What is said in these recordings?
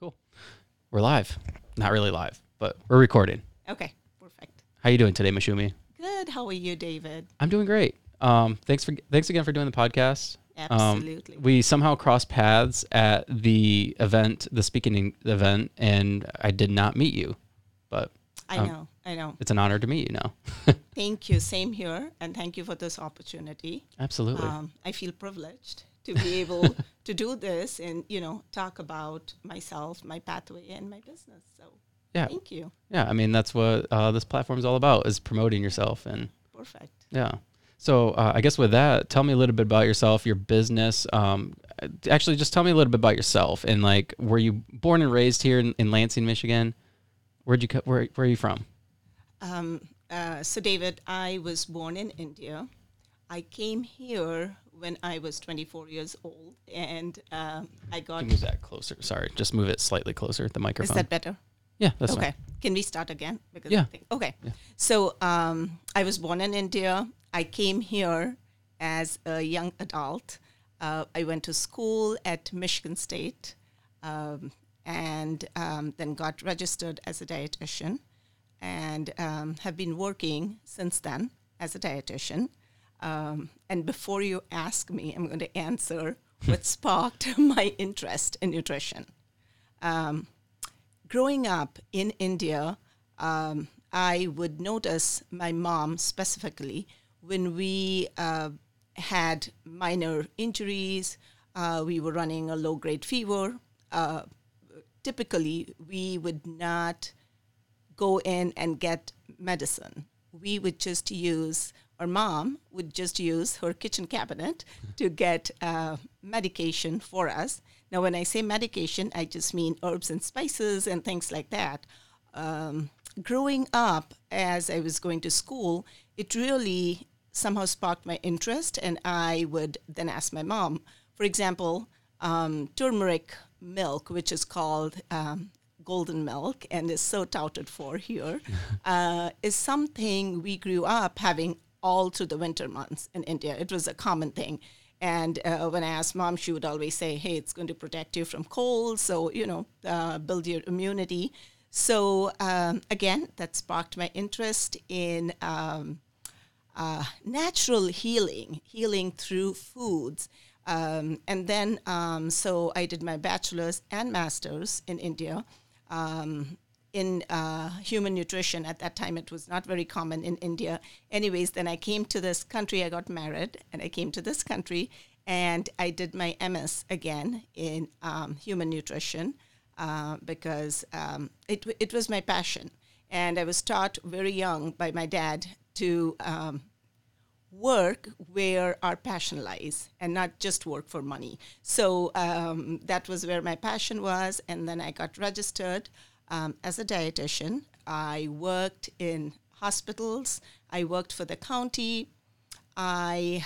Cool. We're live. Not really live, but we're recording. Okay, perfect. How are you doing today, Moushumi? Good. How are you, David? I'm doing great. Um, thanks for thanks again for doing the podcast. Um, Absolutely. we somehow crossed paths at the event, the speaking event, and I did not meet you, but I um, know. I know. it's an honor to meet you now. Thank you. Same here. And thank you for this opportunity. Absolutely. Um, I feel privileged to be able to do this and, you know, talk about myself, my pathway, and my business. So yeah. thank you. Yeah. I mean, that's what uh, this platform is all about: is promoting yourself and Perfect. Yeah. So uh, I guess with that, tell me a little bit about yourself, your business. Um, actually, just tell me a little bit about yourself and like, were you born and raised here in, in Lansing, Michigan? Where'd you where Where are you from? Um, uh, so, David, I was born in India. I came here when I was 24 years old, and um, I got. Move that closer. Sorry, just move it slightly closer. The microphone. Is that better? yeah, that's okay. fine. Can we start again? Because Yeah. I think, okay. So um, I was born in India. I came here as a young adult. Uh, I went to school at Michigan State um, and um, then got registered as a dietitian and um, have been working since then as a dietitian. Um, and before you ask me, I'm going to answer what sparked my interest in nutrition growing up in India, um, I would notice my mom specifically when we uh, had minor injuries, uh, we were running a low grade fever. Uh, typically, we would not go in and get medicine. We would just use, or mom would just use her kitchen cabinet to get uh, medication for us. Now, when I say medication, I just mean herbs and spices and things like that. Um, growing up, as I was going to school, it really somehow sparked my interest, and I would then ask my mom, for example, um, turmeric milk, which is called um, golden milk and is so touted for here, uh, is something we grew up having all through the winter months in India. It was a common thing. And uh, when I asked mom, she would always say, hey, it's going to protect you from cold. So, you know, uh, build your immunity. So, um, again, that sparked my interest in um, uh, natural healing, healing through foods. Um, and then, um, so I did my bachelor's and master's in India um, in uh, human nutrition. At that time, it was not very common in India. Anyways, then I came to this country, I got married, and I came to this country and I did my MS again in um, human nutrition uh, because um, it, it was my passion. And I was taught very young by my dad to um, work where our passion lies and not just work for money. So um, that was where my passion was. And then I got registered um, as a dietitian. I worked in hospitals, I worked for the county. I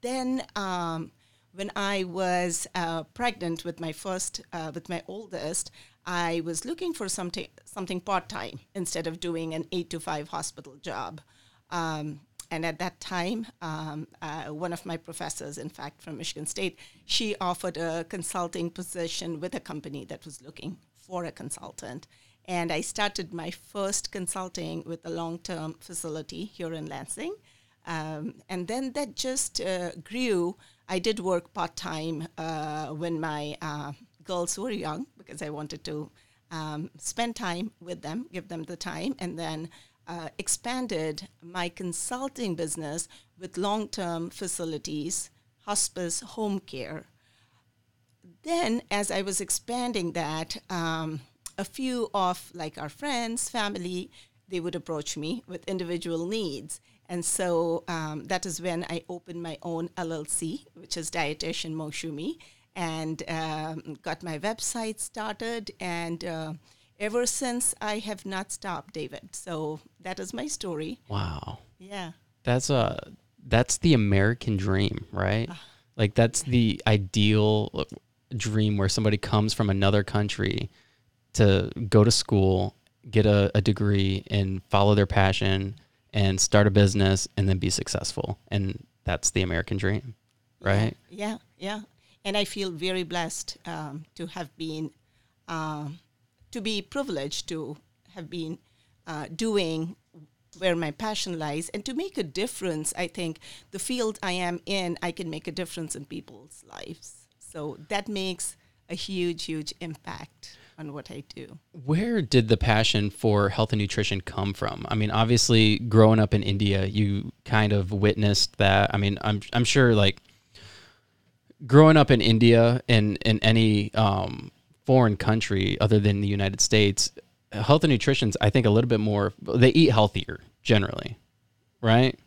then, um, when I was uh, pregnant with my first, uh, with my oldest, I was looking for something something part time instead of doing an eight to five hospital job. Um, and at that time, um, uh, one of my professors, in fact, from Michigan State, she offered a consulting position with a company that was looking for a consultant. And I started my first consulting with a long term facility here in Lansing. Um, and then that just uh, grew. I did work part time uh, when my uh, girls were young because I wanted to um, spend time with them, give them the time, and then uh, expanded my consulting business with long term facilities, hospice, home care. Then, as I was expanding that, um, a few of like our friends, family, they would approach me with individual needs. And so um, that is when I opened my own LLC, which is Dietitian Moushumi, and um, got my website started. And uh, ever since, I have not stopped, David. So that is my story. Wow. Yeah. That's a that's the American dream, right? Like that's the ideal dream where somebody comes from another country to go to school, get a, a degree, and follow their passion and start a business and then be successful. And that's the American dream, right? Yeah, yeah. And I feel very blessed um, to have been uh, to be privileged to have been uh, doing where my passion lies and to make a difference. I think the field I am in, I can make a difference in people's lives. So that makes a huge, huge impact on what I do. Where did the passion for health and nutrition come from? I mean, obviously, growing up in India, you kind of witnessed that. I mean, I'm I'm sure like growing up in India and in any um, foreign country other than the United States, health and nutrition's I think a little bit more. They eat healthier generally, right?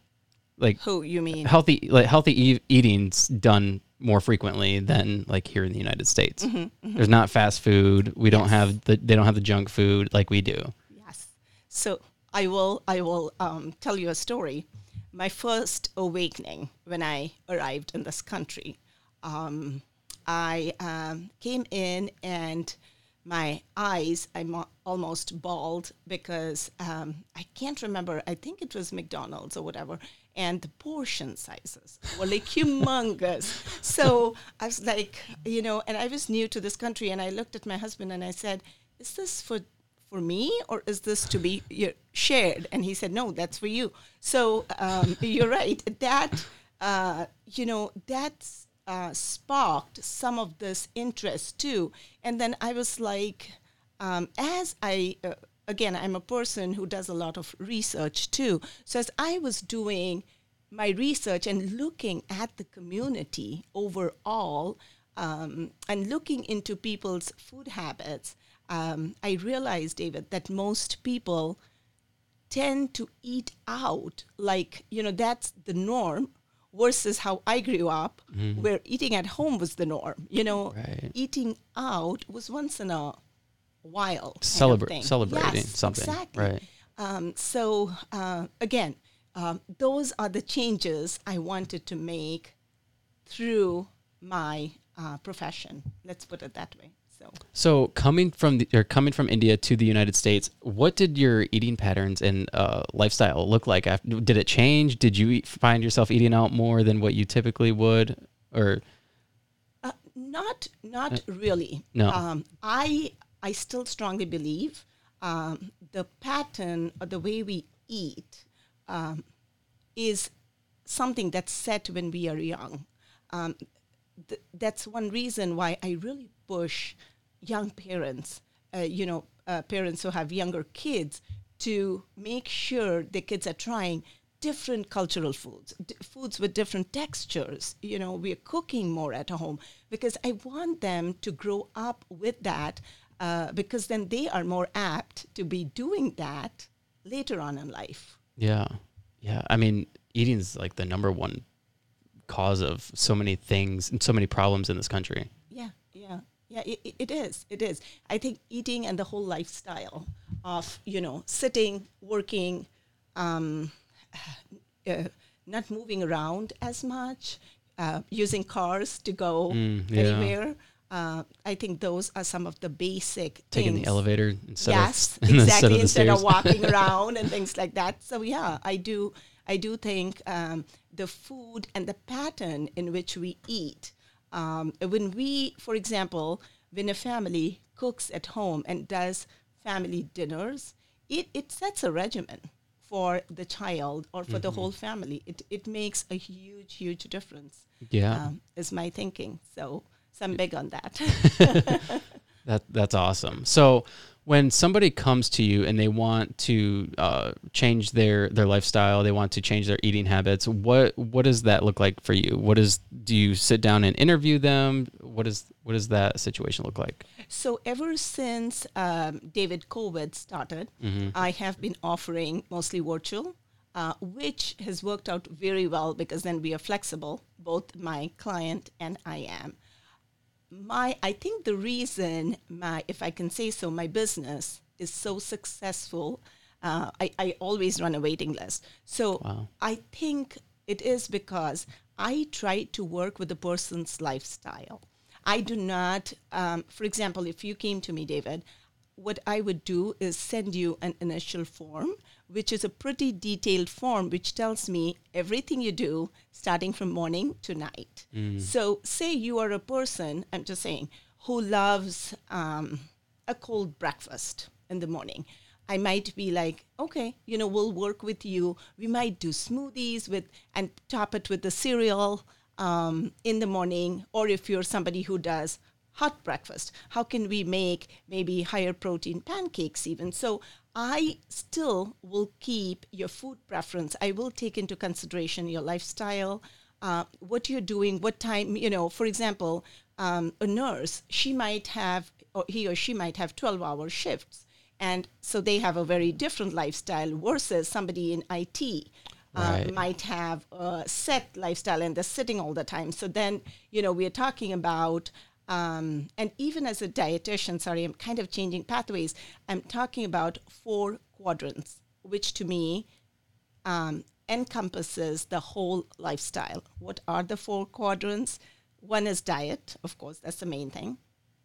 Like Who you mean? healthy like healthy e- eating's done more frequently than like here in the United States. There's not fast food. We don't have the they don't have the junk food like we do. Yes. So I will I will um, tell you a story. My first awakening when I arrived in this country, um, I um, came in and my eyes I'm almost bald because um, I can't remember. I think it was McDonald's or whatever, and the portion sizes were like humongous. So I was like, you know, and I was new to this country, and I looked at my husband and I said, "Is this for for me or is this to be shared? And he said no that's for you. So um, you're right. That uh, you know that's uh, sparked some of this interest too. And then i was like um, as i uh, again i'm a person who does a lot of research too so as i was doing my research and looking at the community overall um, and looking into people's food habits, um, I realized, David, that most people tend to eat out like, you know, that's the norm versus how I grew up, where eating at home was the norm. You know, Right. eating out was once in a while. kind of Celebra- celebrating Yes, something, Exactly. right. Um, so uh, again, um, those are the changes I wanted to make through my uh, profession. Let's put it that way. So So coming from the, or coming from India to the United States, what did your eating patterns and uh, lifestyle look like? After, did it change? Did you eat, find yourself eating out more than what you typically would, or uh, not not really. no. Um, I I still strongly believe um, the pattern or the way we eat um, is something that's set when we are young. Um, th- that's one reason why I really push young parents, uh, you know, uh, parents who have younger kids, to make sure the kids are trying different cultural foods, d- foods with different textures. You know, we're cooking more at home because I want them to grow up with that uh, because then they are more apt to be doing that later on in life. yeah, yeah? I mean, eating is like the number one cause of so many things and so many problems in this country. Yeah, yeah, yeah. It, it- is. It is. I think eating and the whole lifestyle of you know sitting, working, um, uh, not moving around as much, uh, using cars to go Mm, yeah. anywhere. Uh, I think those are some of the basic things. Taking things. the elevator instead yes, of instead exactly. of the Instead of walking around and things like that. So yeah, I do. I do think um, the food and the pattern in which we eat. Um, when we, for example, when a family cooks at home and does family dinners, it, it sets a regimen for the child or for the Mm-hmm. whole family. It, it makes a huge, huge difference. Yeah. Um, is my thinking. So, so I'm big on that. That that's awesome. So when somebody comes to you and they want to uh, change their their lifestyle, they want to change their eating habits. What what does that look like for you? What is do you sit down and interview them? What is what does that situation look like? So ever since um, David COVID started, I have been offering mostly virtual, uh, which has worked out very well because then we are flexible, both my client and I am. My, I think the reason my, if I can say so, my business is so successful. Uh, I, I always run a waiting list. So Wow. I think it is because I try to work with the person's lifestyle. I do not, um, for example, if you came to me, David, what I would do is send you an initial form, which is a pretty detailed form, which tells me everything you do starting from morning to night. So, say you are a person, I'm just saying, who loves, um, a cold breakfast in the morning. I might be like, okay, you know, we'll work with you. We might do smoothies with and top it with the cereal um, in the morning, or if you're somebody who does hot breakfast, how can we make maybe higher protein pancakes even? So I still will keep your food preference. I will take into consideration your lifestyle, uh, what you're doing, what time, you know, for example, um, a nurse, she might have, or he or she might have 12 hour shifts. And so they have a very different lifestyle versus somebody in IT. Uh, Right. might have a set lifestyle and they're sitting all the time. So then, you know, we're talking about, um, and even as a dietitian, sorry, I'm kind of changing pathways. I'm talking about four quadrants, which to me um, encompasses the whole lifestyle. What are the four quadrants? One is diet, of course, that's the main thing.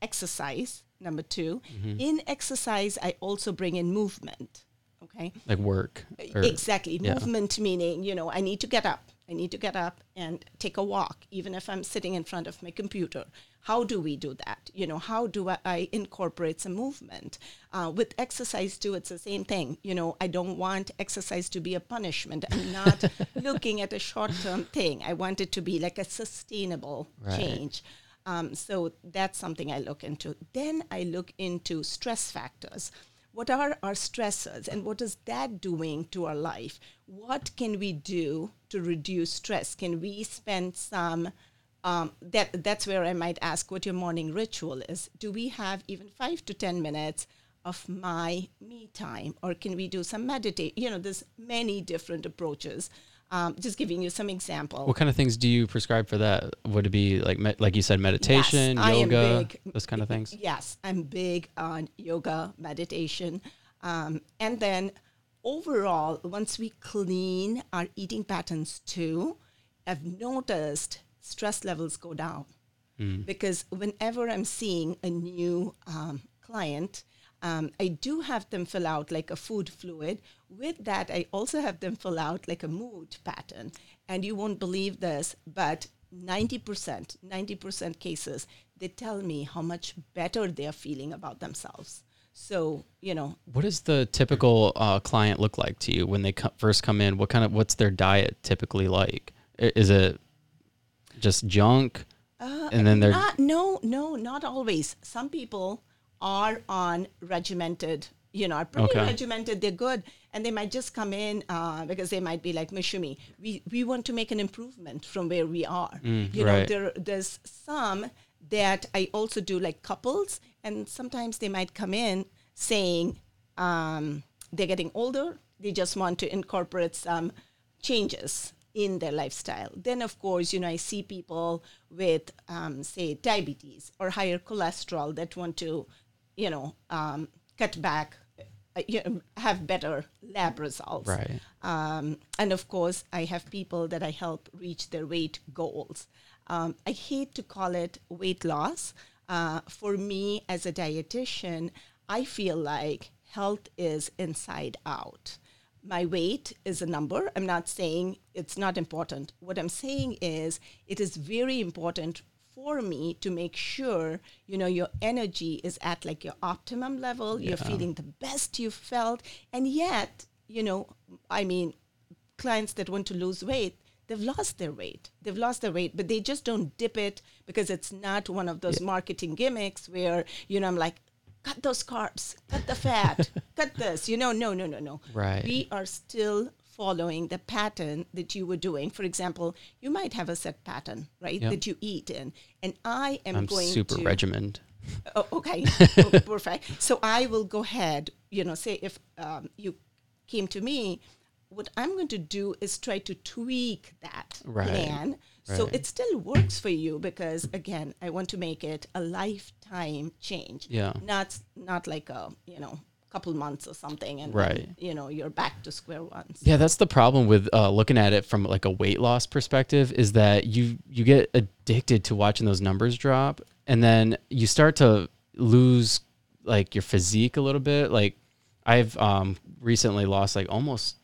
Exercise, number 2 In exercise, I also bring in movement. Okay. Like work. or- exactly. yeah. Movement meaning, you know, I need to get up. I need to get up and take a walk, even if I'm sitting in front of my computer. How do we do that? You know, how do I, I incorporate some movement? Uh, with exercise, too, it's the same thing. You know, I don't want exercise to be a punishment. I'm not looking at a short term thing. I want it to be like a sustainable Right. change. Um, so that's something I look into. Then I look into stress factors. What are our stressors and what is that doing to our life? What can we do to reduce stress? Can we spend some? Um, that that's where I might ask what your morning ritual is. Do we have even five to ten minutes of my me time, or can we do some meditate? You know, there's many different approaches. Um, just giving you some example. What kind of things do you prescribe for that? Would it be like, me- like you said, meditation, am yoga, big. those kind of things? Yes, I'm big on yoga, meditation. Um, and then overall, once we clean our eating patterns too, I've noticed stress levels go down. Because whenever I'm seeing a new um, client, um, I do have them fill out like a food fluid. With that, I also have them fill out like a mood pattern. And you won't believe this, but 90%, 90% cases, they tell me how much better they're feeling about themselves. So, you know, What does the typical uh, client look like to you when they co- first come in? What kind of what's their diet typically like? Is it just junk? and then they're Not, no, no, not always. Some people are on regimented, you know, are pretty Okay. regimented. They're good, and they might just come in uh, because they might be like Moushumi. We we want to make an improvement from where we are. you know, there there's some that I also do like couples, and sometimes they might come in saying um, they're getting older. They just want to incorporate some changes in their lifestyle. Then, of course, you know, I see people with, um, say, diabetes or higher cholesterol that want to, you know, um, cut back, uh, you know, have better lab results. Right. Um, and of course, I have people that I help reach their weight goals. Um, I hate to call it weight loss. Uh, for me, as a dietitian, I feel like health is inside out. My weight is a number. I'm not saying it's not important. What I'm saying is it is very important for me to make sure you know your energy is at like your optimum level you're feeling the best you've felt and yet you know i mean clients that want to lose weight they've lost their weight. They've lost their weight but they just don't dip it because it's not one of those marketing gimmicks where you know i'm like cut those carbs cut the fat cut this you know no no no no. Right. we are still following the pattern that you were doing for example you might have a set pattern right Yep. that you eat in and i am I'm going super to regimented. Oh, okay, Oh, perfect. So I will go ahead. You know, say if um, you came to me, what I'm going to do is try to tweak that Right, plan so it still works for you because again, I want to make it a lifetime change. Yeah. Not not like a you know couple months or something, and Right. then, you know you're back to square one. Yeah, that's the problem with uh, looking at it from like a weight loss perspective is that you you get addicted to watching those numbers drop, and then you start to lose like your physique a little bit. Like I've um, recently lost like almost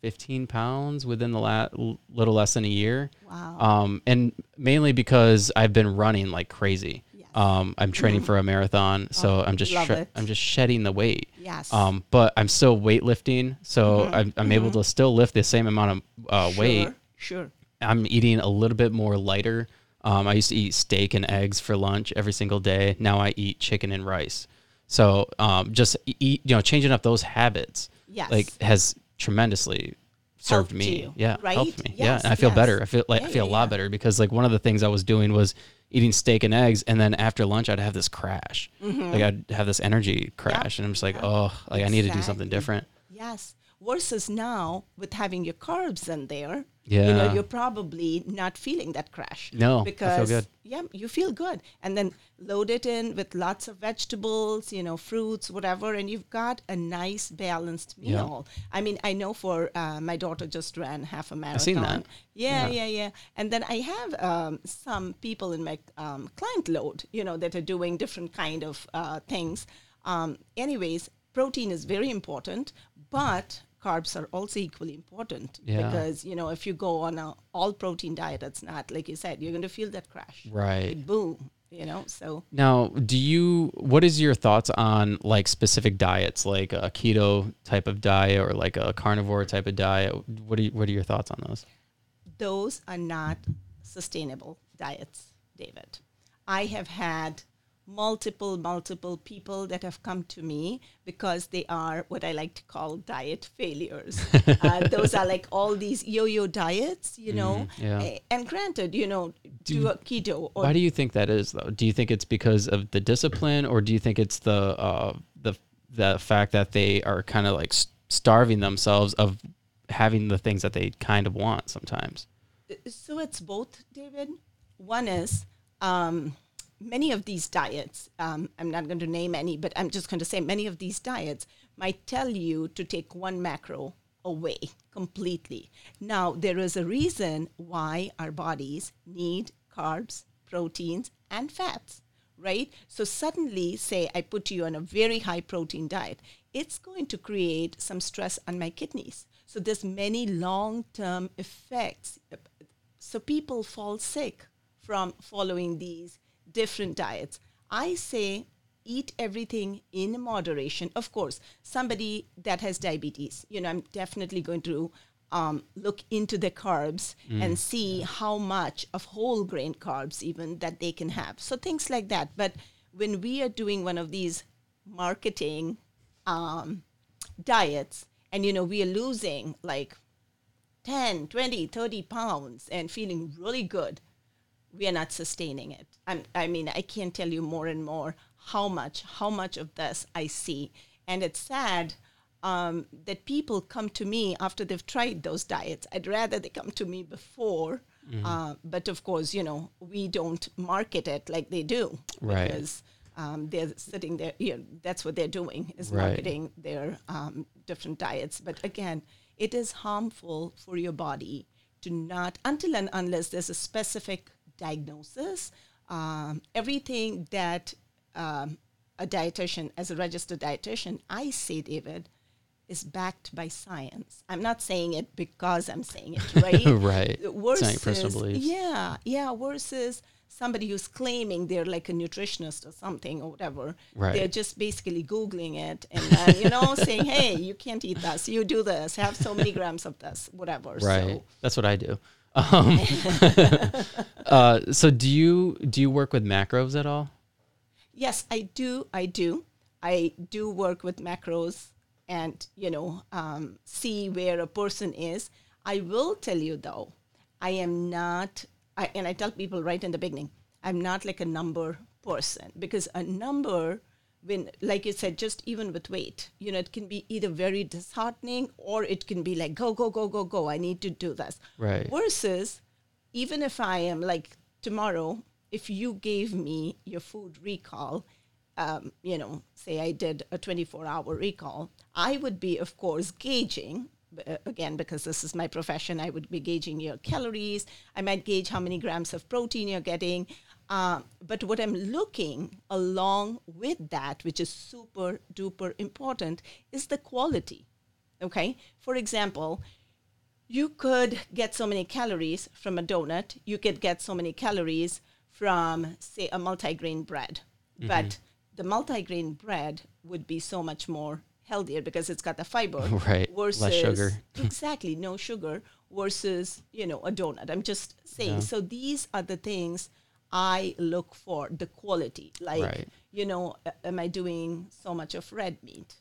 fifteen pounds within the la- little less than a year. Wow. Um, and mainly because I've been running like crazy. Um, I'm training for a marathon, so I'm just it. I'm just shedding the weight. Yes. Um, but I'm still weightlifting, so I'm, I'm able to still lift the same amount of uh, weight. Sure, Sure. I'm eating a little bit more lighter. Um, I used to eat steak and eggs for lunch every single day. Now I eat chicken and rice. So um, just eat, you know, changing up those habits, Yes. like has tremendously served Helped me. you, yeah, right? helped me. Yes, yeah, and I feel yes. better. I feel like I feel yeah, a lot yeah. better because like one of the things I was doing was eating steak and eggs, and then after lunch I'd have this crash. Mm-hmm. Like I'd have this energy crash, and I'm just like, oh, like I need to do something different. Yes. Versus now with having your carbs in there, yeah. you know, you're probably not feeling that crash. No, I feel because good. yeah, you feel good, and then load it in with lots of vegetables, you know, fruits, whatever, and you've got a nice balanced Yeah. meal. I mean, I know for uh, my daughter just ran half a marathon. I seen that. Yeah, Yeah. yeah, yeah. And then I have um, some people in my um, client load, you know, that are doing different kind of uh, things. Um, anyways, protein is very important, but carbs are also equally important Yeah. because you know if you go on a all protein diet, it's not like you said you're going to feel that crash, Right. Boom, you know. So Now, do you? What is your thoughts on like specific diets, like a keto type of diet or like a carnivore type of diet? What are you, What are your thoughts on those? those are not sustainable diets, David. I have had multiple, multiple people that have come to me because they are what I like to call diet failures. uh, those are like all these yo yo diets, you know. yeah. Eh, And granted, you know, do a keto or Why do you think that is, though? Do you think it's because of the discipline, or do you think it's the uh, the the fact that they are kind of like starving themselves of having the things that they kind of want sometimes? so it's both, David. One is um, many of these diets, um, I'm not going to name any, but I'm just going to say many of these diets might tell you to take one macro away completely. Now, there is a reason why our bodies need carbs, proteins, and fats right? So suddenly, say I put you on a very high protein diet, it's going to create some stress on my kidneys. So there's many long-term effects. So people fall sick from following these different diets. I say eat everything in moderation. Of course, somebody that has diabetes, you know, I'm definitely going to um, look into the carbs and see how much of whole grain carbs even that they can have. So things like that. But when we are doing one of these marketing um, diets and you know we are losing like 10 20 30 pounds and feeling really good we are not sustaining it. I'm, i mean i can't tell you more and more how much how much of this i see. And it's sad um, that people come to me after they've tried those diets. I'd rather they come to me before uh, but of course you know we don't market it like they do. Right. because um, they're sitting there you know, that's what they're doing is Right. marketing their um, different diets. But again it is harmful for your body to not until and unless there's a specific diagnosis um, everything that um, a dietitian as a registered dietitian i say david is backed by science i'm not saying it because i'm saying it right right. Versus your personal beliefs. yeah yeah versus somebody who's claiming they're like a nutritionist or something or whatever Right. they're just basically googling it and then you know saying hey you can't eat this you do this have so many grams of this whatever Right. so That's what I do. Um, uh, so do you do you work with macros at all? yes i do i do i do work with macros and you know um, see where a person is i will tell you though i am not I, and i tell people right in the beginning i'm not like a number person because a number when like you said just even with weight you know it can be either very disheartening or it can be like go go go go go i need to do this Right. versus even if I am like tomorrow, if you gave me your food recall, um, you know, say I did a 24 hour recall, I would be, of course, gauging. uh, Again, because this is my profession, I would be gauging your calories. I might gauge how many grams of protein you're getting. Uh, but what I'm looking along with that, which is super duper important, is the quality. Okay. For example, you could get so many calories from a donut. You could get so many calories from, say, a multigrain bread. But the multigrain bread would be so much more healthier because it's got the fiber. Right. Less sugar. exactly, no sugar versus, you know, a donut. I'm just saying. So these are the things I look for, the quality. Like, Right. you know, am I doing so much of red meat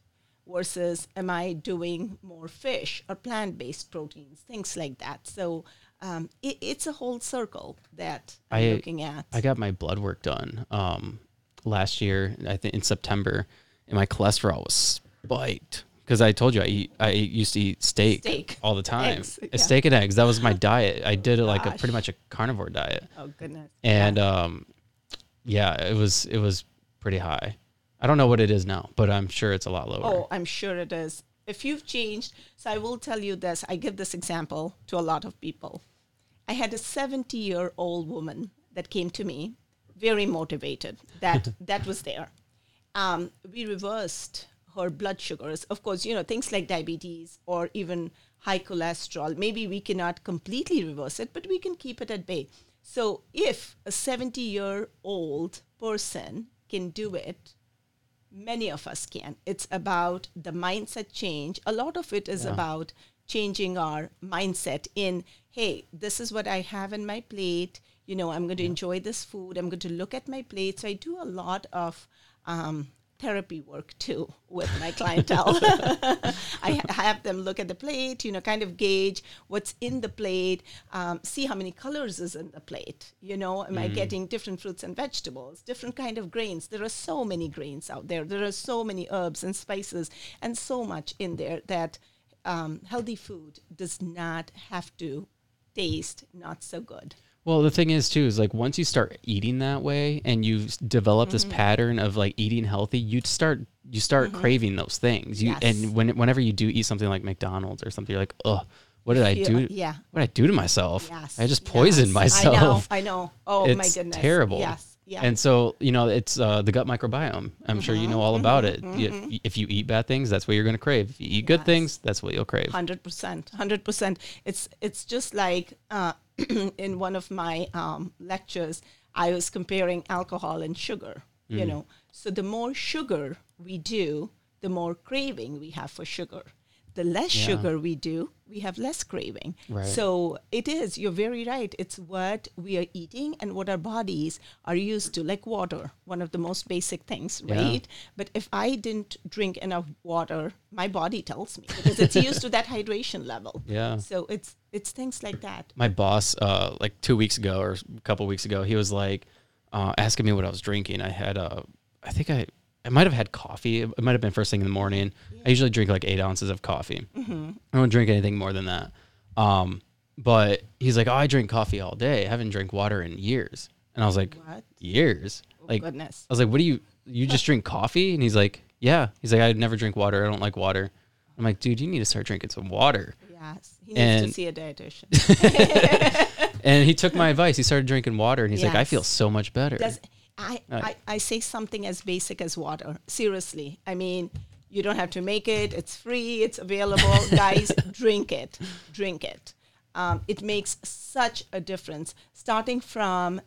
versus am I doing more fish or plant based proteins, things like that. So um, it, it's a whole circle that I'm I- looking at. I got my blood work done um, last year, I think in September, and my cholesterol was spiked because I told you I eat. I used to eat steak, Steak. all the time. Eggs, Uh, yeah. Steak and eggs. That was my diet. I did it like a pretty much a carnivore diet, oh, goodness. and um, yeah, it was it was pretty high. I don't know what it is now, but I'm sure it's a lot lower. Oh, I'm sure it is. If you've changed, so I will tell you this. I give this example to a lot of people. I had a 70 year old woman that came to me, very motivated. That that was there. Um, we reversed her blood sugars. Of course, you know things like diabetes or even high cholesterol. Maybe we cannot completely reverse it, but we can keep it at bay. So if a 70 year old person can do it, many of us can. It's about the mindset change. A lot of it is Yeah. about changing our mindset in, hey, this is what I have in my plate. You know, I'm going to enjoy this food. I'm going to look at my plate. So I do a lot of um, therapy work too with my clientele. I have them look at the plate, you know, kind of gauge what's in the plate, um, see how many colors is in the plate. You know, am I getting different fruits and vegetables, different kind of grains? There are so many grains out there. There are so many herbs and spices, and so much in there that um, healthy food does not have to taste not so good. Well, the thing is too is like once you start eating that way and you develop this Mm-hmm. pattern of like eating healthy, you start you start craving those things. You Mm-hmm. Yes. and when whenever you do eat something like McDonald's or something, you're like, oh, what did I do? yeah. What did I do to myself? Yes. I just poisoned yes. myself. I know. I know. Oh it's my goodness. terrible. Yes. Yeah. And so you know it's uh, the gut microbiome. I'm sure you Mm-hmm. know all about it. You- If you eat bad things, that's what you're going to crave. If you eat good things, that's what you'll crave. Hundred percent, hundred percent. It's it's just like uh, in one of my um, lectures, I was comparing alcohol and sugar. Mm. You know, so the more sugar we do, the more craving we have for sugar. The less Yeah. sugar we do, we have less craving. Right. So it is. You're very right. It's what we are eating and what our bodies are used to, like water, one of the most basic things, Yeah. right? But if I didn't drink enough water, my body tells me because it's used to that hydration level. Yeah. So it's it's things like that. my boss uh like two weeks ago or a couple weeks ago he was like uh asking me what i was drinking i had a, I think i i might have had coffee. It might have been first thing in the morning. I usually drink like eight ounces of coffee. I don't drink anything more than that. Um but he's like oh i drink coffee all day. I haven't drank water in years. And i was like What? years? Like goodness. i was like what do you you just drink coffee? And he's like yeah. He's like i never drink water. I don't like water. I'm like dude you need to start drinking some water. Yes. He needs And- to see a dietitian. and he took my advice. He started drinking water, and he's like, "I feel so much better." Does I, I I say something as basic as water? Seriously, I mean, you don't have to make it. It's free. It's available. Guys, drink it. Drink it. Um, it makes such a difference. Starting from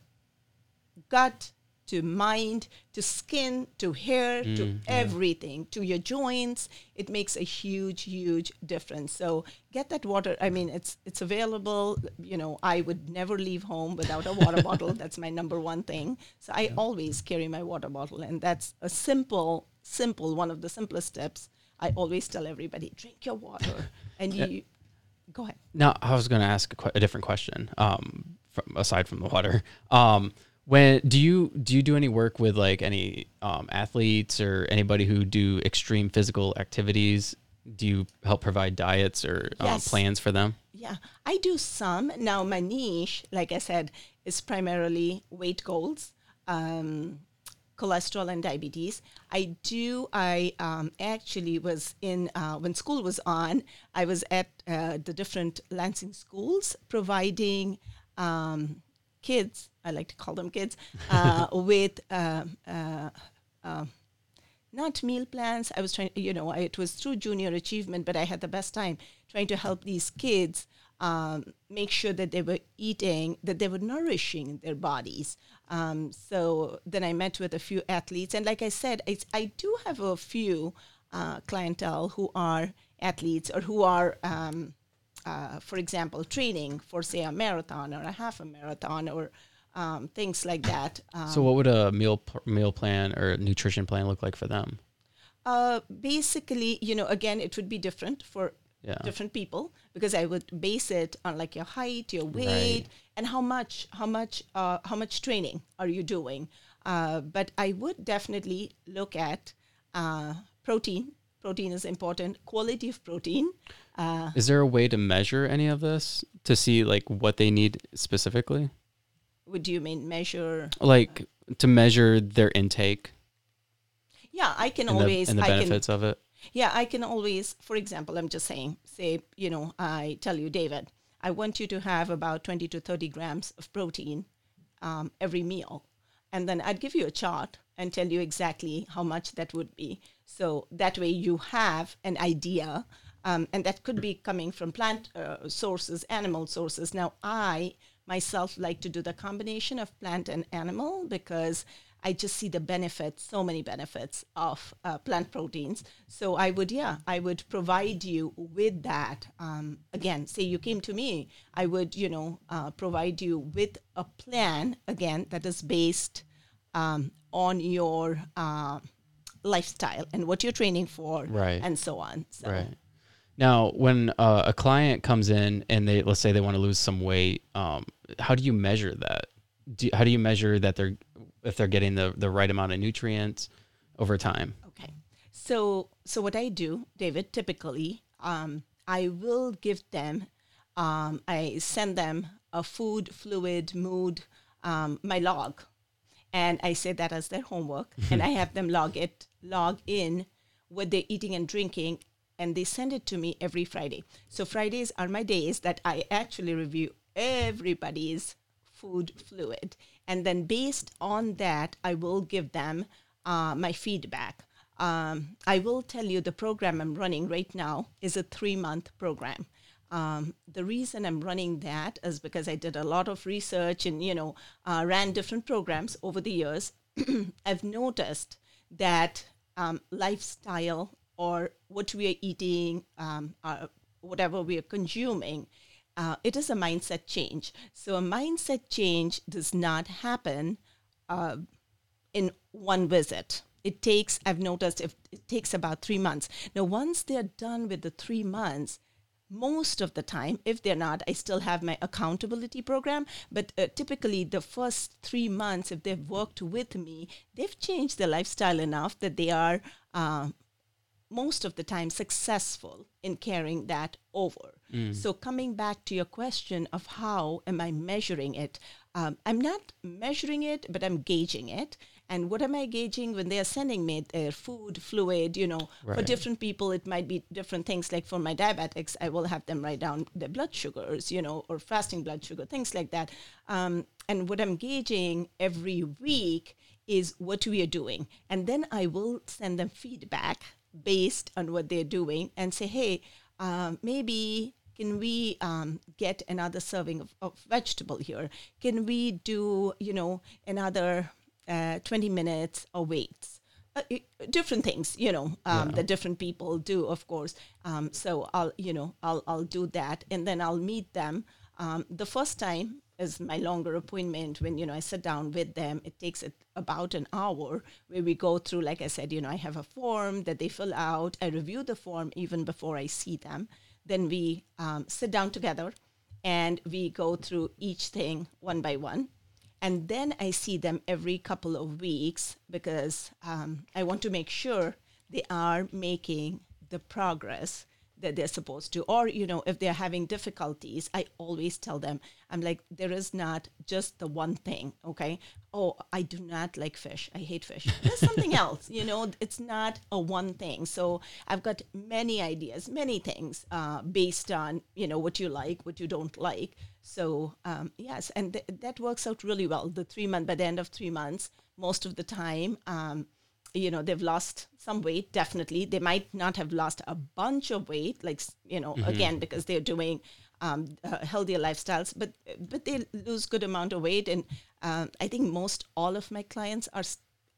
gut to mind to skin to hair to everything to your joints. It makes a huge huge difference. So get that water. I mean it's it's available. You know i would never leave home without a water bottle. That's my number one thing. So i always carry my water bottle and that's a simple simple one of the simplest steps i always tell everybody drink your water. And you go ahead. Now, I was going to ask a, que- a different question. Um, from, aside from the water, um, when do you do you do any work with like any um, athletes or anybody who do extreme physical activities? Do you help provide diets or um, plans for them? Yeah, I do some. Now, my niche, like I said, is primarily weight goals, um, cholesterol, and diabetes. I do, I um, actually was in, uh, when school was on, I was at uh, the different Lansing schools providing um, kids, I like to call them kids, uh, with um uh, not meal plans. I was trying, you know, I, it was through junior achievement, but I had the best time trying to help these kids um, make sure that they were eating, that they were nourishing their bodies. Um, so then I met with a few athletes, and like I said, I do have a few uh, clientele who are athletes or who are, um, uh, for example, training for say a marathon or a half a marathon or um, things like that. Um, So what would a meal p- meal plan or nutrition plan look like for them? Uh, basically, you know, again, it would be different for Yeah. different people because I would base it on like your height, your weight, and how much, how much, uh, how much training are you doing. Uh, but I would definitely look at uh, protein. Protein is important. Quality of protein. Uh, Is there a way to measure any of this to see like what they need specifically? would you mean measure? Like to measure their intake Yeah, I can and the, always. and the I can, benefits of it? Yeah, I can always, for example, I'm just saying, say, you know, I tell you, David, I want you to have about 20 to 30 grams of protein um, every meal. And then I'd give you a chart and tell you exactly how much that would be. So that way you have an idea. Um, and that could be coming from plant uh, sources, animal sources. Now, I myself like to do the combination of plant and animal because I just see the benefits, so many benefits of uh, plant proteins. So I would, yeah, I would provide you with that. Um, again, say you came to me, I would, you know, uh, provide you with a plan, again, that is based um, on your uh, lifestyle and what you're training for Right. and so on. So, Right. Now, when uh, a client comes in and they let's say they want to lose some weight, um, how do you measure that? Do, how do you measure that they're if they're getting the the right amount of nutrients over time? Okay. So so what I do, David, typically, um, I will give them, um, I send them a food, fluid, mood, um, my log, and I say that as their homework, and I have them log it, log in what they're eating and drinking, and they send it to me every Friday. So Fridays are my days that I actually review everybody's food fluid. And then based on that, I will give them uh, my feedback. Um, I will tell you the program I'm running right now is a three month program. Um, the reason I'm running that is because I did a lot of research and, you know, uh, ran different programs over the years. I've noticed that um, lifestyle or what we are eating, um, uh, whatever we are consuming, uh, it is a mindset change. So a mindset change does not happen uh, in one visit. It takes, I've noticed, if it takes about three months. Now, once they're done with the three months, most of the time, if they're not, I still have my accountability program. But uh, typically, the first three months, if they've worked with me, they've changed their lifestyle enough that they are uh, most of the time successful in carrying that over. So, coming back to your question of how am I measuring it, um, I'm not measuring it, but I'm gauging it. And what am I gauging when they are sending me their food, fluid, you know, for different people, it might be different things. Like for my diabetics, I will have them write down their blood sugars, you know, or fasting blood sugar, things like that. Um, and what I'm gauging every week is what we are doing. And then I will send them feedback based on what they're doing and say, hey, um, maybe can we um, get another serving of, of vegetable here? Can we do, you know, another uh, 20 minutes of weights? Uh, different things, you know, um, that different people do, of course. Um, so I'll, you know, I'll, I'll do that and then I'll meet them. Um, the first time is my longer appointment when, you know, I sit down with them. It takes it about an hour where we go through, like I said, you know, I have a form that they fill out. I review the form even before I see them. Then we um, sit down together and we go through each thing one by one. And then I see them every couple of weeks because um, I want to make sure they are making the progress that they're supposed to. Or, you know, if they're having difficulties, I always tell them, I'm like, there is not just the one thing, okay? Oh, I do not like fish. I hate fish. There's something else, you know, it's not a one thing. So I've got many ideas, many things uh, based on, you know, what you like, what you don't like. So um, yes, and th- that works out really well. The three month, by the end of three months, most of the time, um, you know, they've lost some weight, definitely. They might not have lost a bunch of weight, like, you know, again, because they're doing um, uh, healthier lifestyles, but but they lose good amount of weight. And um, I think most all of my clients are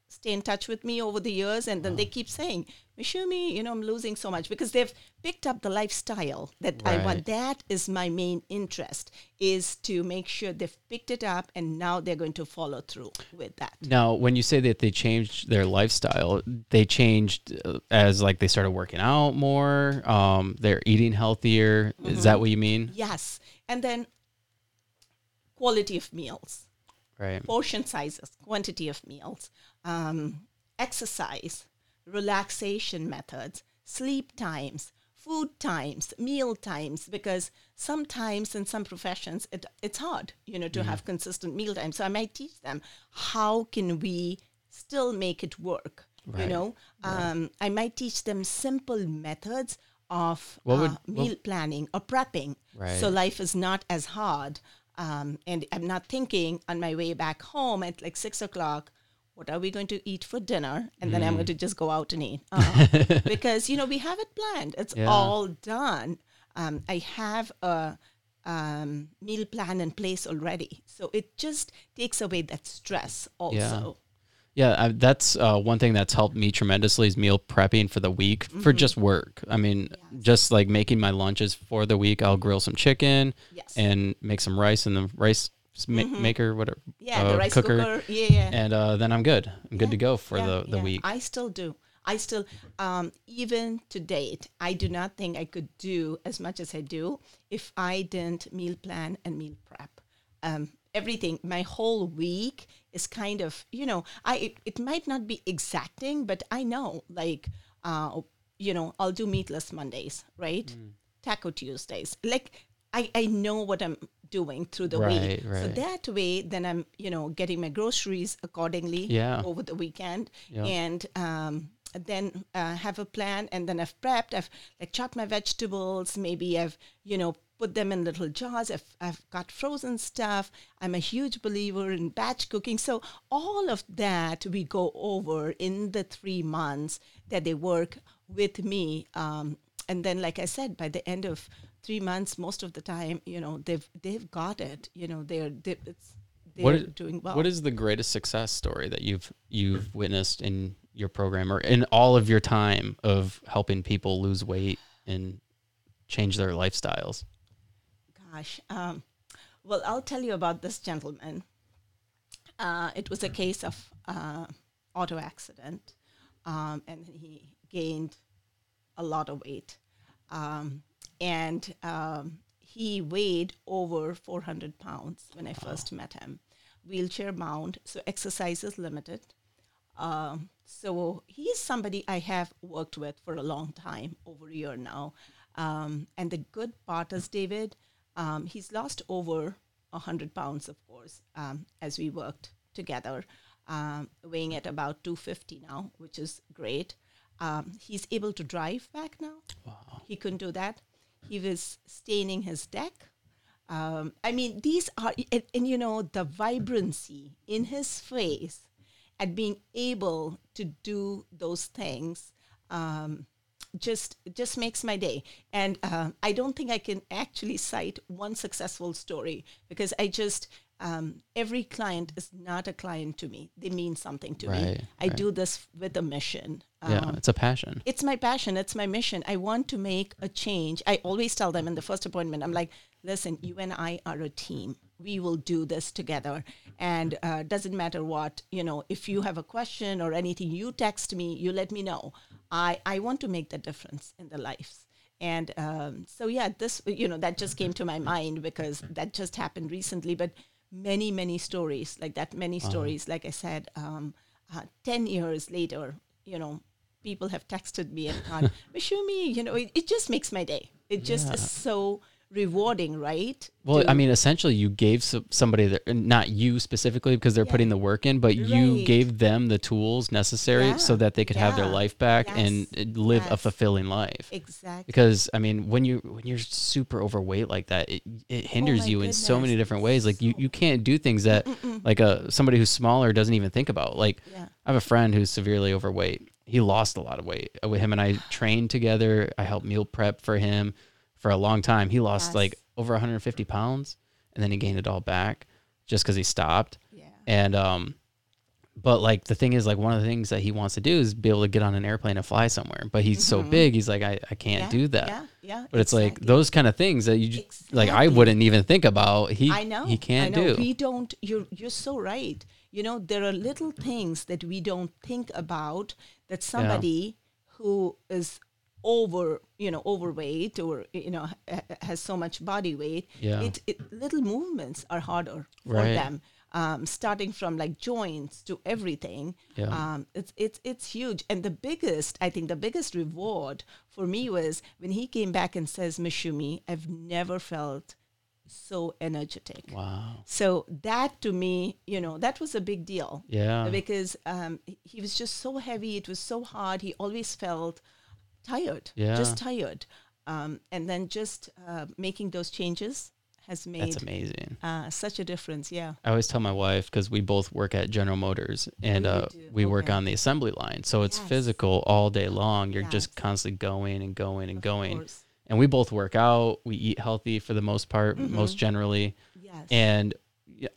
stay in touch with me over the years, and then they keep saying, Moushumi, you know, I'm losing so much because they've picked up the lifestyle that I want. That is my main interest is to make sure they've picked it up, and now they're going to follow through with that. Now, when you say that they changed their lifestyle, they changed uh, as like they started working out more. Um, they're eating healthier. Is that what you mean? Yes, and then quality of meals. Right. portion sizes, quantity of meals, um, exercise, relaxation methods, sleep times, food times, meal times, because sometimes in some professions it, it's hard, you know, to have consistent meal times. So I might teach them how can we still make it work. You know, um, I might teach them simple methods of What would- uh, meal planning or prepping. Right. So life is not as hard. Um, and I'm not thinking on my way back home at like six o'clock, what are we going to eat for dinner? And then I'm Mm. going to just go out and eat. Uh, because, you know, we have it planned, it's Yeah. all done. Um, I have a um, meal plan in place already. So it just takes away that stress also. Yeah, I, that's uh, one thing that's helped me tremendously is meal prepping for the week for Mm-hmm. just work. I mean, just like making my lunches for the week. I'll grill some chicken Yes. and make some rice in the rice ma- maker, whatever. Mm-hmm. Yeah, uh, the rice cooker. Yeah, yeah. and uh, then I'm good. I'm good to go for Yeah, the, the yeah. week. I still do. I still, um, even to date, I do not think I could do as much as I do if I didn't meal plan and meal prep. Um, everything, my whole week is kind of, you know, I it, it might not be exacting, but I know, like, uh, you know, I'll do meatless Mondays, right? Mm. Taco Tuesdays. Like, I, I know what I'm doing through the Right, week. So that way, then I'm, you know, getting my groceries accordingly Yeah. over the weekend. Yeah. and um, then uh, have a plan and then i've prepped i've like chopped my vegetables. Maybe i've you know put them in little jars. I've, I've got frozen stuff. I'm a huge believer in batch cooking. So all of that we go over in the three months that they work with me. Um, and then like i said by the end of three months most of the time you know they've they've got it you know they're they, it's they're What is, doing well what is the greatest success story that you've you've witnessed in your program or in all of your time of helping people lose weight and change their lifestyles? Gosh. Um, well, I'll tell you about this gentleman. Uh, it was a case of uh, auto accident, um, and he gained a lot of weight, um, and um, he weighed over 400 pounds when I first met him. Wheelchair bound, so exercise is limited. Um, so he's somebody I have worked with for a long time, over a year now. Um, and the good part is, David, um, he's lost over 100 pounds, of course, um, as we worked together, um, weighing at about 250 now, which is great. Um, he's able to drive back now. Wow. He couldn't do that. He was staining his deck. Um, I mean, these are, and, and you know, the vibrancy in his face at being able to do those things um, just just makes my day. And uh, I don't think I can actually cite one successful story because I just um, every client is not a client to me. They mean something to me. I right. do this with a mission. Yeah, Um, it's a passion. it's my passion it's my mission i want to make a change i always tell them in the first appointment i'm like listen you and i are a team we will do this together and uh, doesn't matter what you know if you have a question or anything you text me you let me know i i want to make the difference in the lives and um, so yeah this you know that just came to my mind because that just happened recently but many many stories like that many stories like i said um, uh, 10 years later you know people have texted me and gone, Moushumi, you know, it, it just makes my day. It just is so rewarding, right? Well, To- I mean, essentially, you gave somebody that, not you specifically, because they're Yeah. putting the work in, but you gave them the tools necessary so that they could have their life back and Yes. uh, live a fulfilling life. exactly. Because I mean, when you when you're super overweight like that, it, it hinders Oh you in so many different ways. Like you, you can't do things that like a somebody who's smaller doesn't even think about. Like Yeah. I have a friend who's severely overweight. He lost a lot of weight. Uh, With him and I trained together. I helped meal prep for him for a long time. He lost Yes. like over 150 pounds, and then he gained it all back just because he stopped. Yeah. And um, but like the thing is, like one of the things that he wants to do is be able to get on an airplane and fly somewhere. But he's so big, he's like, I, I can't Mm-hmm. Yeah, do that. Yeah. Yeah. But it's like those kind of things that you just, like I wouldn't even think about. He I know. he can't I know. do. We don't. You're you're so right. You know, there are little things that we don't think about that somebody who is over, you know, overweight or you know ha- ha- has so much body weight. Yeah. It, it little movements are harder for Right. them. Um, starting from like joints to everything, Yeah. um, it's it's it's huge. And the biggest, I think, the biggest reward for me was when he came back and says, "Moushumi, I've never felt so energetic." wow. So that to me, you know, that was a big deal. Yeah. Because um, he was just so heavy. It was so hard. He always felt tired. Yeah. Just tired. Um, and then just uh, making those changes has made That's amazing. uh, such a difference. Yeah. I always tell my wife because we both work at General Motors and uh, we work on the assembly line. So it's Yes. physical all day long. You're Yes. just constantly going and going and Of going. course. And we both work out. We eat healthy for the most part, most generally. Yes. And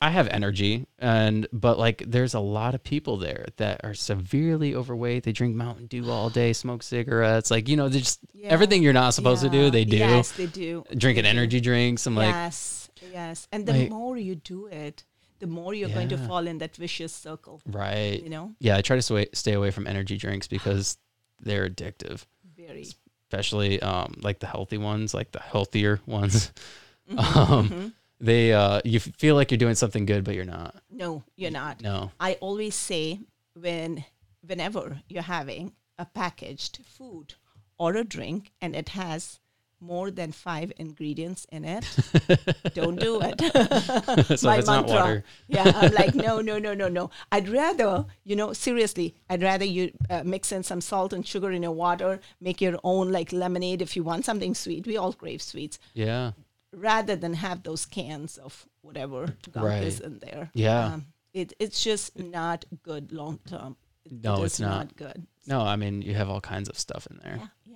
I have energy and but like there's a lot of people there that are severely overweight. They drink Mountain Dew all day, smoke cigarettes, like you know, they just Yeah. everything you're not supposed to do, they do. Yes, they do. Drinking They do. energy drinks. I'm like, yes, yes. And the like- more you do it, the more you're going to fall in that vicious circle. right. You know, Yeah, I try to sway, stay away from energy drinks because they're addictive. very. especially um, like the healthy ones, like the healthier ones. Mm-hmm, um, They uh, you feel like you're doing something good, but you're not. No, you're not. No. I always say when whenever you're having a packaged food or a drink and it has more than five ingredients in it, don't do it. so not water, yeah, I'm like, no, no, no, no, no. I'd rather, you know, seriously, I'd rather you uh, mix in some salt and sugar in your water, make your own like lemonade if you want something sweet. We all crave sweets yeah, rather than have those cans of whatever gunk is Right. in there. Yeah. Um, it, it's just not good long term. It- No, it it's is not. good. no, I mean you have all kinds of stuff in there. Yeah,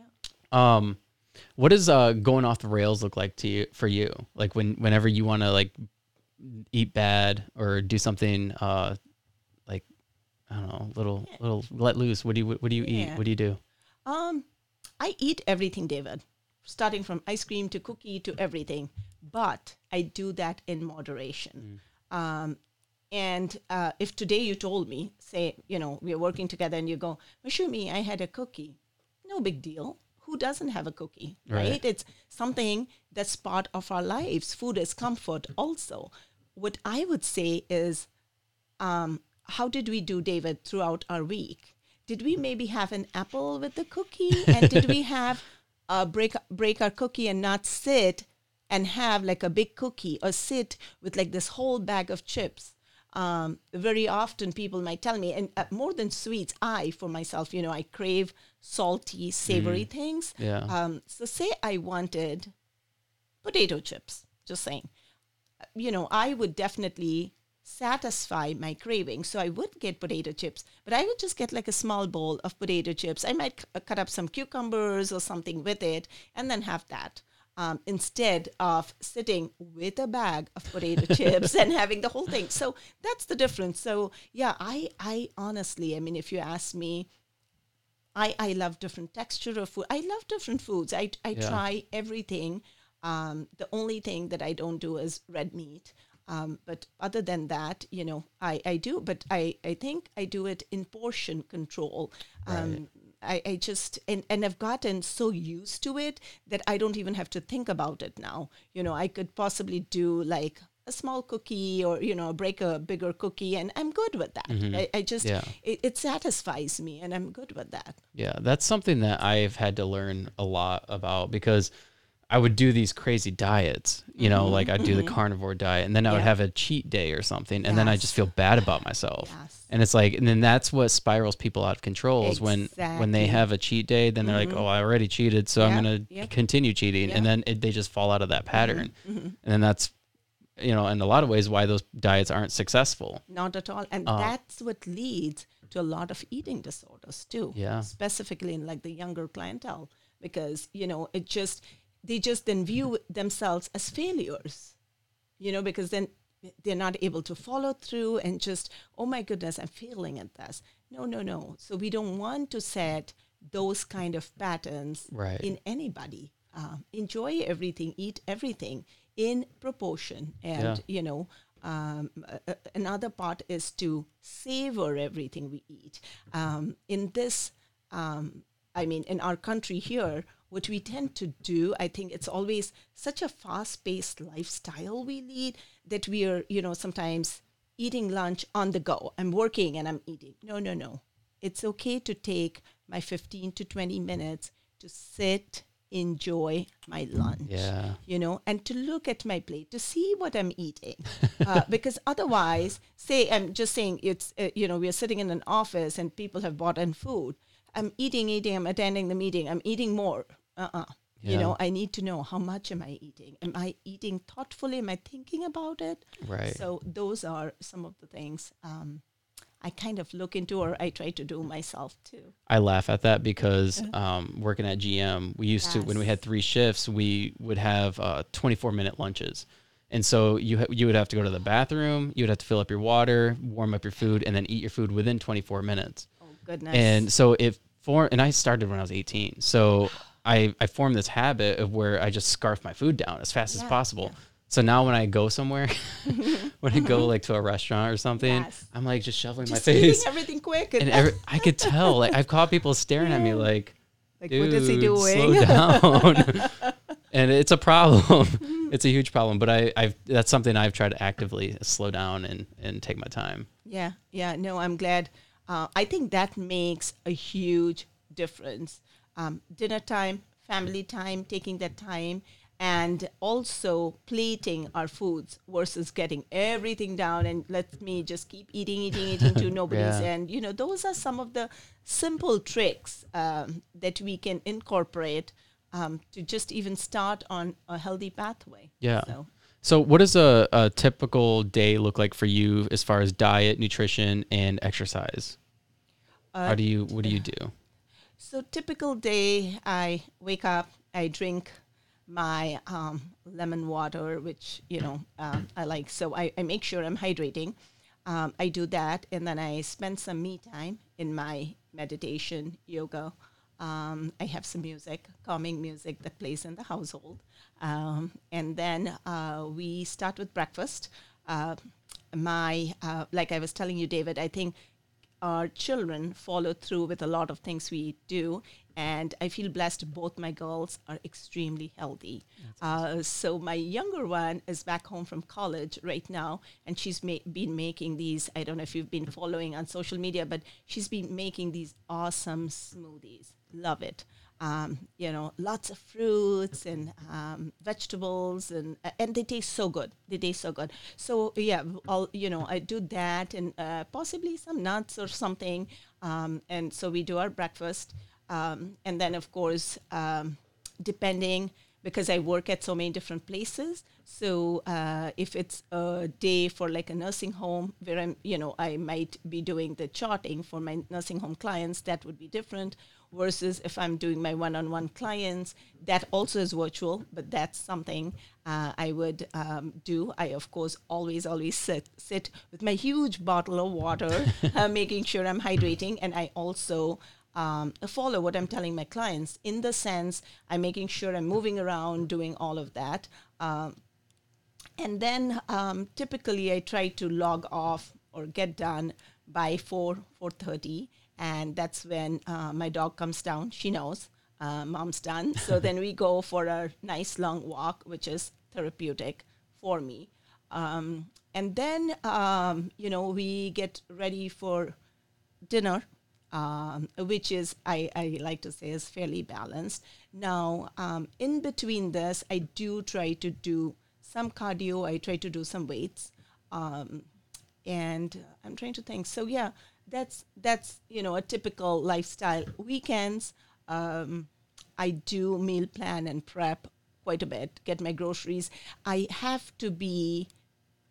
yeah. Um, what does uh going off the rails look like to you for you? Like when whenever you want to like eat bad or do something uh like I don't know, little little let loose. What do you what do you eat? What do you do? Um, I eat everything, David, starting from ice cream to cookie to everything, but I do that in moderation. Um, and uh, if today you told me, say, you know, we're working together and you go, Moushumi, I had a cookie. No big deal. Who doesn't have a cookie, Right. right? It's something that's part of our lives. Food is comfort also. What I would say is, um, how did we do, David, throughout our week? Did we maybe have an apple with the cookie? And did we have uh, break break our cookie and not sit and have like a big cookie or sit with like this whole bag of chips? Um, very often people might tell me, and uh, more than sweets, I for myself, you know, I crave salty, savory things. Yeah. Um, so say I wanted potato chips, just saying you know, I would definitely satisfy my craving. So I would get potato chips, but I would just get like a small bowl of potato chips. I might c- uh, cut up some cucumbers or something with it and then have that. Um, instead of sitting with a bag of potato chips and having the whole thing. So that's the difference. So yeah, I, I honestly, I mean, if you ask me, I, I love different texture of food. I love different foods. I, I Yeah. try everything. Um, the only thing that I don't do is red meat. Um, but other than that, you know, I, I do, but I, I think I do it in portion control. Um, I, I just, and, and I've gotten so used to it that I don't even have to think about it now. You know, I could possibly do like a small cookie or, you know, break a bigger cookie and I'm good with that. I, I just, Yeah. it, it satisfies me and I'm good with that. Yeah, that's something that I've had to learn a lot about because I would do these crazy diets, you know, like I'd do the Mm-hmm. carnivore diet and then I would have a cheat day or something and then I just feel bad about myself. Yes. And it's like and then that's what spirals people out of control is when when they have a cheat day then they're like, "Oh, I already cheated, so I'm going to yep. continue cheating." And then it, they just fall out of that pattern. Mm-hmm. And then that's you know, in a lot of ways why those diets aren't successful. Not at all. And Uh, that's what leads to a lot of eating disorders too. Yeah. Specifically in like the younger clientele. Because, you know, it just they just then view themselves as failures. You know, because then they're not able to follow through and just, oh my goodness, I'm failing at this. No, no, no. So we don't want to set those kind of patterns Right. in anybody. Uh, enjoy everything, eat everything in proportion, and Yeah. you know, um, a- another part is to savor everything we eat. Um, in this, um, I mean, in our country here, what we tend to do, I think it's always such a fast-paced lifestyle we lead that we are, you know, sometimes eating lunch on the go. I'm working and I'm eating. No, no, no. It's okay to take my 15 to 20 minutes to sit, enjoy my lunch Yeah. you know, and to look at my plate to see what I'm eating. Uh, because otherwise, say, I'm just saying it's, uh, you know, we're sitting in an office and people have bought in food. I'm eating, eating, I'm attending the meeting, I'm eating more. Uh uh Yeah. You know, I need to know how much am I eating? Am I eating thoughtfully? Am I thinking about it? Right. So those are some of the things um, I kind of look into or I try to do myself too. I laugh at that because um, working at GM, we used to when we had three shifts, we would have uh, 24 minute lunches, and so you ha- you would have to go to the bathroom, you would have to fill up your water, warm up your food, and then eat your food within 24 minutes. Goodness. And so if for and I started when I was 18, so I I formed this habit of where I just scarf my food down as fast as possible. yeah. So now when I go somewhere, when I go like to a restaurant or something, Yes. I'm like just shoveling just my face everything quick. And, and every, I could tell. Like I've caught people staring at me like, like, Dude, what is he doing? slow down. and it's a problem. Mm-hmm. it's a huge problem. But I, I've that's something I've tried to actively slow down and and take my time. Yeah, yeah. No, I'm glad. Uh, I think that makes a huge difference. Um, dinner time, family time, taking that time, and also plating our foods versus getting everything down and let me just keep eating, eating, eating to nobody's Yeah. end. You know, those are some of the simple tricks um, that we can incorporate um, to just even start on a healthy pathway. Yeah. So. So what does a, a typical day look like for you as far as diet, nutrition, and exercise? Uh, How do you what do you do? So typical day, I wake up, I drink my um, lemon water, which you know um, I like. So I, I make sure I'm hydrating. Um, I do that, and then I spend some me time in my meditation, yoga. Um, I have some music, calming music that plays in the household, um, and then uh, we start with breakfast. Uh, my uh, like I was telling you, David, I think our children follow through with a lot of things we do. And i feel blessed. Both my girls are extremely healthy. Uh, so my younger one is back home from college right now. And she's ma- been making these i don't know if you've been following on social media but she's been making these awesome smoothies. Love it um, you know, lots of fruits and um, vegetables, and and they taste so good. They taste so good. So yeah, I'll you know I do that and uh, possibly some nuts or something. Um, and so we do our breakfast, um, and then of course, um, depending because I work at so many different places. So uh, if it's a day for like a nursing home where I'm, you know, I might be doing the charting for my nursing home clients, that would be different. Versus if I'm doing my one-on-one clients, that also is virtual, but that's something uh, I would um, do. I of course always always sit sit with my huge bottle of water, uh, making sure I'm hydrating, and I also um, follow what I'm telling my clients in the sense I'm making sure I'm moving around, doing all of that. Um, and then um, typically I try to log off or get done by 4, 4.30. And that's when uh, my dog comes down. She knows uh, mom's done. So then we go for a nice long walk, which is therapeutic for me. Um, and then, um, you know, we get ready for dinner um, which is I, I like to say is fairly balanced. Now, um, in between this, I do try to do some cardio. I try to do some weights, um, and I'm trying to think. So yeah, that's that's you know a typical lifestyle. Weekends, um, I do meal plan and prep quite a bit. Get my groceries. I have to be.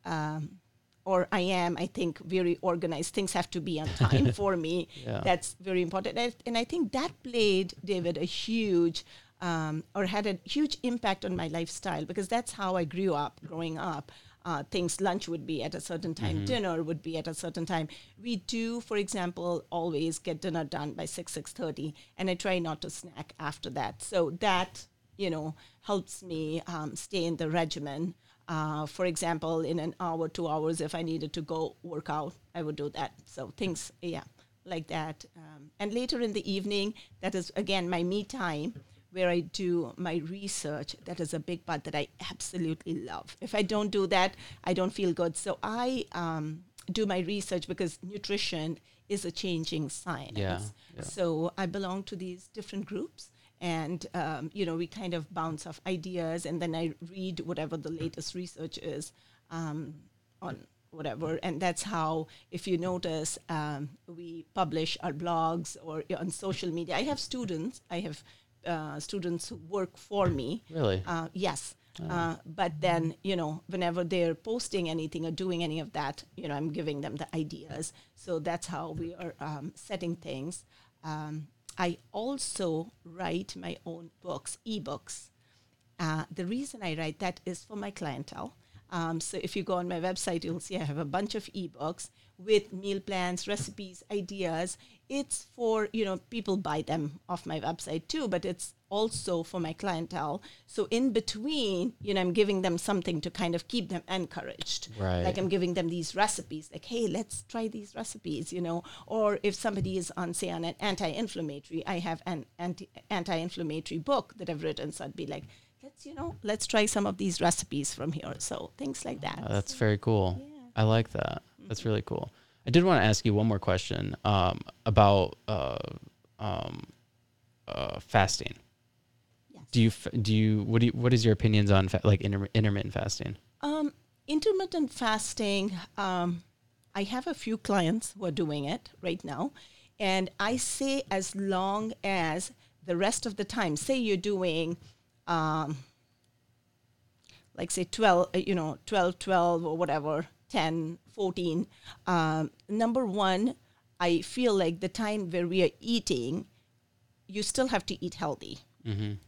Um, or I am, I think, very organized. Things have to be on time for me. Yeah. That's very important. And, and I think that played, David, a huge um, or had a huge impact on my lifestyle because that's how I grew up growing up. Uh, things lunch would be at a certain time, dinner would be at a certain time. We do, for example, always get dinner done by six six thirty, and I try not to snack after that. So that you know helps me um, stay in the regimen. Uh, for example, in an hour, two hours, if I needed to go work out, I would do that. So things, yeah, like that. Um, and later in the evening, that is again my me time where I do my research. That is a big part that I absolutely love. If I don't do that, I don't feel good. So I um, do my research because nutrition is a changing science. Yeah, yeah. So I belong to these different groups. And um, you know, we kind of bounce off ideas, and then I read whatever the latest research is um, on whatever. And that's how, if you notice, um, we publish our blogs or on social media. I have students. I have uh, students who work for me. Really? Uh, yes. Uh, but then, you know, whenever they're posting anything or doing any of that, you know, I'm giving them the ideas. So that's how we are um, setting things. I also write my own books, ebooks. Uh, the reason I write that is for my clientele. Um, so if you go on my website, you'll see I have a bunch of ebooks with meal plans, recipes, ideas. It's for, you know, people buy them off my website too, but it's also for my clientele. So in between, you know, I'm giving them something to kind of keep them encouraged. Right. Like I'm giving them these recipes, like, hey, let's try these recipes, you know. Or if somebody is on, say, on an anti-inflammatory, I have an anti anti-inflammatory book that I've written. So I'd be like, let's, you know, let's try some of these recipes from here. So things like that. Uh, that's very cool. Yeah. I like that. That's really cool. I did want to ask you one more question um, about uh, um, uh, fasting. Do you do you what do you, what is your opinions on fa- like inter- intermittent fasting? Um, intermittent fasting, um, I have a few clients who are doing it right now. And I say as long as the rest of the time, say you're doing, um, like say 12, uh, you know, 12, 12 or whatever, 10, 14. Um, number one, I feel like the time where we are eating, you still have to eat healthy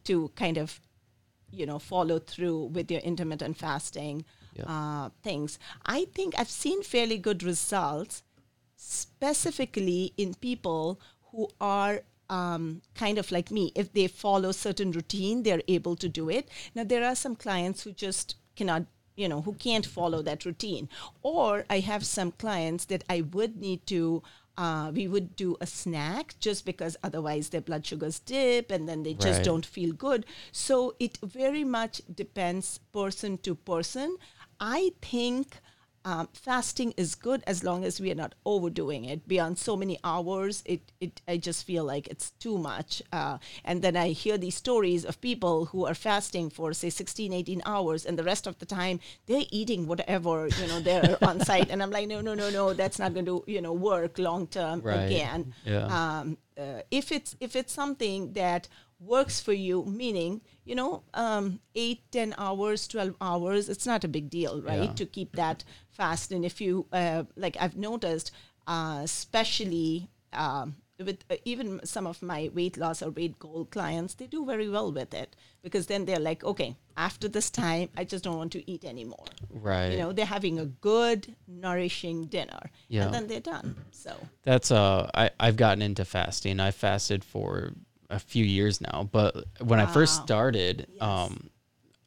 to kind of you know follow through with your intermittent fasting Yeah. uh, things. I think i've seen fairly good results specifically in people who are um, kind of like me. If they follow certain routine they're able to do it. Now there are some clients who just cannot you know who can't follow that routine. Or i have some clients that i would need to uh, we would do a snack just because otherwise their blood sugars dip and then they just Right. don't feel good. So it very much depends person to person. I think um, fasting is good as long as we are not overdoing it beyond so many hours. It, it I just feel like it's too much. Uh, and then I hear these stories of people who are fasting for say 16, 18 hours, and the rest of the time they're eating whatever you know they're on site. And I'm like, no, no, no, no, that's not going to you know work long term Right. again Yeah. um, uh, if it's if it's something that works for you meaning you know um, 8 10 hours 12 hours it's not a big deal right Yeah. to keep that fast and if you uh, like i've noticed uh, especially um, with uh, even some of my weight loss or weight goal clients they do very well with it because then they're like okay after this time i just don't want to eat anymore Right. you know they're having a good nourishing dinner Yeah. and then they're done so That's uh I I've gotten into fasting. I fasted for a few years now, but when I first started, Yes. um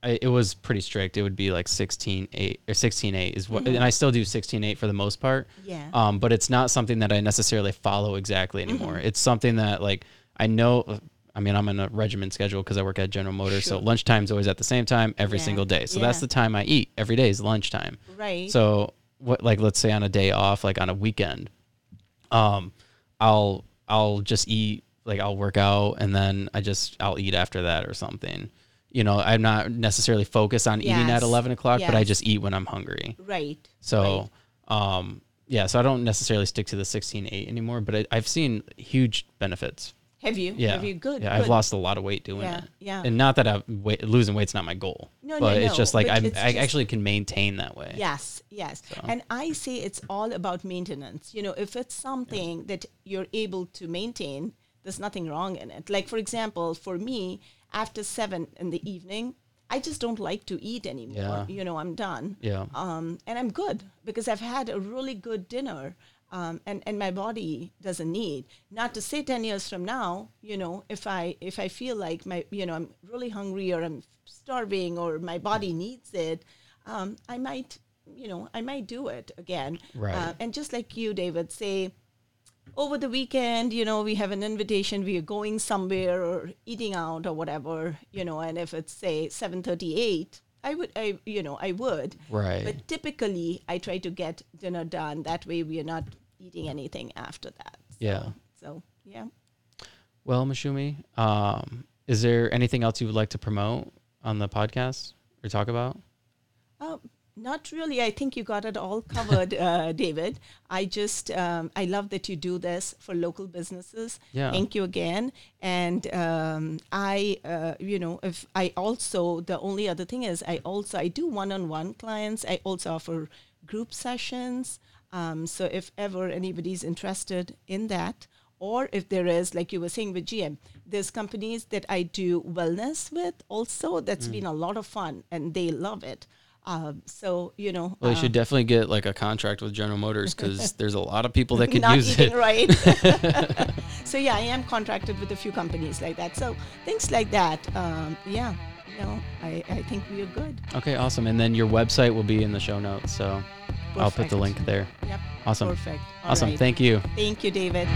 I, it was pretty strict. It would be like 16 8 or 16 8 is what and I still do 16 8 for the most part. Mm-hmm. Yeah. Um but it's not something that I necessarily follow exactly anymore. Mm-hmm. It's something that like I know I mean, I'm in a regimen schedule because I work at General Motors, so Sure. lunchtime's always at the same time every Yeah. single day. So that's the time I eat. Every day is lunchtime. right So what like let's say on a day off, like on a weekend, um, I'll I'll just eat like I'll work out and then I just I'll eat after that or something. You know, I'm not necessarily focused on eating at 11 o'clock, but I Yes. just eat when I'm hungry. Right. So, um, yeah, so I don't necessarily stick to the 16 8 anymore, but I, I've seen huge benefits. Have you? Yeah. Have you? Good. Yeah, I've good. lost a lot of weight doing Yeah, it. yeah. And not that I'm weight, losing weight's not my goal. No, no, but it's just like but I'm, it's I just- actually can maintain that way. Yes, yes. And I say it's all about maintenance. You know, if it's something that you're able to maintain, there's nothing wrong in it. Like, for example, for me, after seven in the evening, I just don't like to eat anymore. Yeah. You know, I'm done. Yeah. Um, and I'm good because I've had a really good dinner. Um, and, and my body doesn't need not to say 10 years from now you know if i if i feel like my you know i'm really hungry or i'm starving or my body needs it um, i might you know i might do it again Right. uh, and just like you david say over the weekend you know we have an invitation we are going somewhere or eating out or whatever you know and if it's say 738 i would i you know i would Right. but typically i try to get dinner done that way we are not eating anything after that so, Yeah. so yeah Well, Moushumi, um, is there anything else you would like to promote on the podcast or talk about? Uh, not really. I think you got it all covered, uh, David. I just, um, I love that you do this for local businesses. Yeah. Thank you again. And um, I, uh, you know, if I also, the only other thing is I also, I do one-on-one clients. I also offer group sessions. Um, so if ever anybody's interested in that, or if there is, like you were saying with GM, there's companies that I do wellness with also. Mm. That's been a lot of fun and they love it. Um, so, you know, Well, you uh, should definitely get like a contract with General Motors because there's a lot of people that could not use eating it. right. so yeah, I am contracted with a few companies like that. So things like that, um, yeah, you know, I, I think we are good. Okay, awesome. And then your website will be in the show notes, so I'll put the link there. Yep. Awesome. Perfect. All Awesome. right. Thank you. Thank you, David.